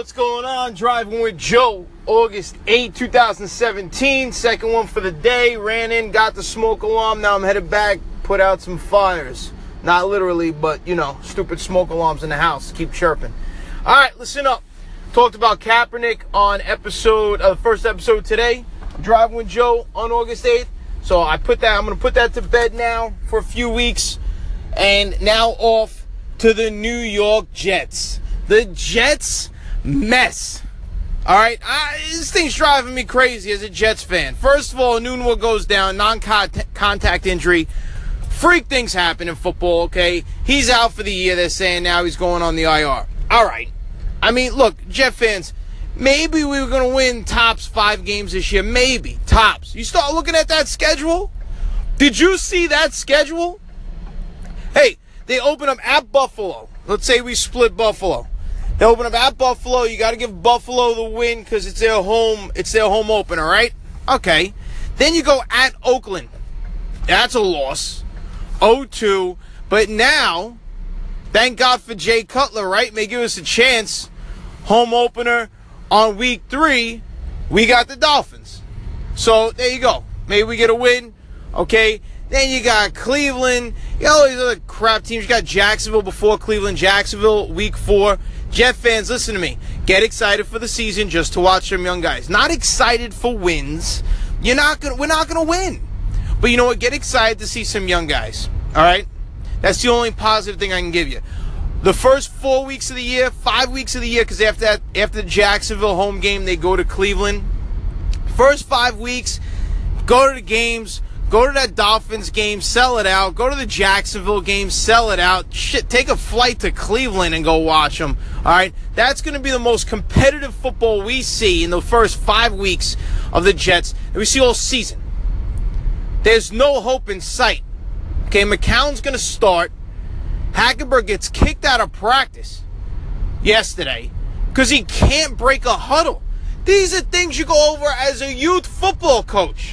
what's going on? Driving with Joe, August 8, 2017. Second one for the day. Ran in, got the smoke alarm. Now I'm headed back, put out some fires. Not literally, but you know, stupid smoke alarms in the house. Keep chirping. All right, listen up. Talked about Kaepernick on episode, uh, first episode today. Driving with Joe on August 8th. So I put that, I'm going to put that to bed now for a few weeks. And now off to the New York Jets. The Jets mess. All right, I, this thing's driving me crazy as a Jets fan. First of all, Enunwa goes down, non-contact injury. Freak things happen in football. Okay, he's out for the year. They're saying now he's going on the IR. All right. I mean, look, Jet fans. Maybe we were going to win tops five games this year. Maybe tops. You start looking at that schedule. Did you see that schedule? Hey, they open up at Buffalo. Let's say we split Buffalo. They open up at Buffalo. You got to give Buffalo the win because it's their home. It's their home opener, right? Okay. Then you go at Oakland. That's a loss. 0-2. But now, thank God for Jay Cutler, right? May give us a chance. Home opener on week three. We got the Dolphins. So there you go. Maybe we get a win. Okay. Then you got Cleveland. You got all these other crap teams. You got Jacksonville before Cleveland. Jacksonville, week four. Jet fans, listen to me. Get excited for the season just to watch some young guys. Not excited for wins. You're not gonna. We're not gonna win. But you know what? Get excited to see some young guys. All right. That's the only positive thing I can give you. The first four weeks of the year, five weeks of the year, because after that, after the Jacksonville home game, they go to Cleveland. First five weeks, go to the games Go to that Dolphins game, sell it out. Go to the Jacksonville game, sell it out. Shit, take a flight to Cleveland and go watch them. All right, that's going to be the most competitive football we see in the first five weeks of the Jets that we see all season. There's no hope in sight. Okay, McCown's going to start. Hackenberg gets kicked out of practice yesterday because he can't break a huddle. These are things you go over as a youth football coach.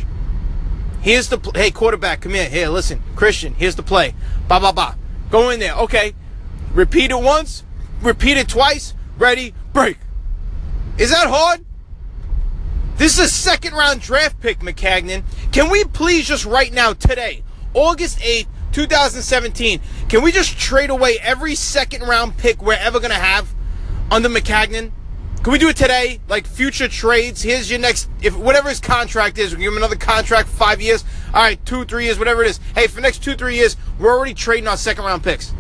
Here's the hey quarterback, come here. Here, listen, Christian. Here's the play. Ba ba ba. Go in there. Okay. Repeat it once. Repeat it twice. Ready. Break. Is that hard? This is a second round draft pick, Maccagnan. Can we please just right now, today, August 8th, 2017, can we just trade away every second round pick we're ever going to have under Maccagnan? Can we do it today? Like future trades. Here's your next, if whatever his contract is, we give him another contract five years. All right, two, three years, whatever it is. Hey, for next two, three years, we're already trading our second round picks.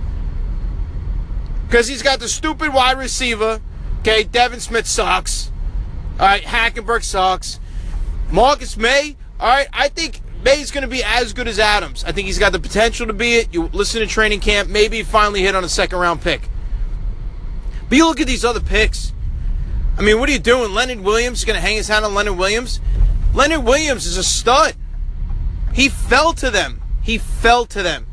Because he's got the stupid wide receiver. Okay, Devin Smith sucks. All right, Hackenberg sucks. Marcus Maye. All right, I think Maye's going to be as good as Adams. I think he's got the potential to be it. You listen to training camp, maybe finally hit on a second round pick. But you look at these other picks. I mean, what are you doing? Leonard Williams is going to hang his hat on Leonard Williams? Leonard Williams is a stud. He fell to them. He fell to them.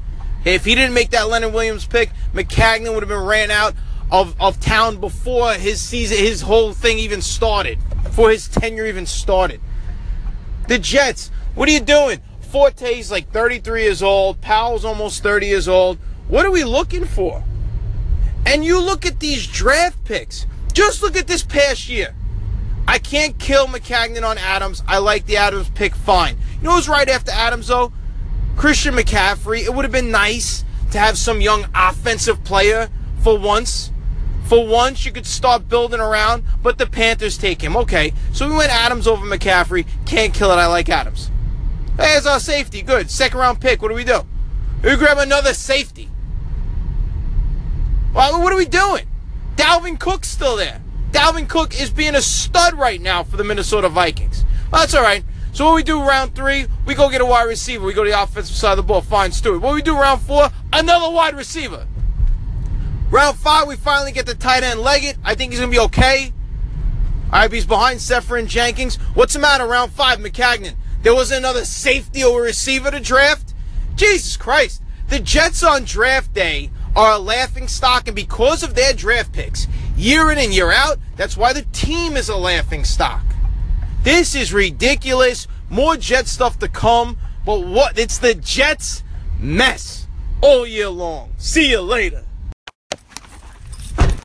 If he didn't make that Leonard Williams pick, Maccagnan would have been ran out of, of town before his season, his whole thing even started, before his tenure even started. The Jets, what are you doing? Forte's like 33 years old. Powell's almost 30 years old. What are we looking for? And you look at these draft picks. Just look at this past year. I can't kill Maccagnan on Adams. I like the Adams pick fine. You know who's right after Adams, though? Christian McCaffrey. It would have been nice to have some young offensive player for once. For once, you could start building around, but the Panthers take him. Okay, so we went Adams over McCaffrey. Can't kill it. I like Adams. There's our safety. Good. Second round pick. What do we do? We grab another safety. Well, what are we doing? Dalvin Cook's still there. Dalvin Cook is being a stud right now for the Minnesota Vikings. Well, that's all right. So what we do round three, we go get a wide receiver. We go to the offensive side of the ball. Fine, Stewart. What we do round four, another wide receiver. Round five, we finally get the tight end Leggett. I think he's gonna be okay. All right, he's behind Seferian-Jenkins. What's the matter? Round five, Maccagnan. There was another safety or receiver to draft. Jesus Christ! The Jets on draft day are a laughing stock, and because of their draft picks, year in and year out, that's why the team is a laughing stock. This is ridiculous. More Jet stuff to come, but what? It's the Jets mess all year long. See you later.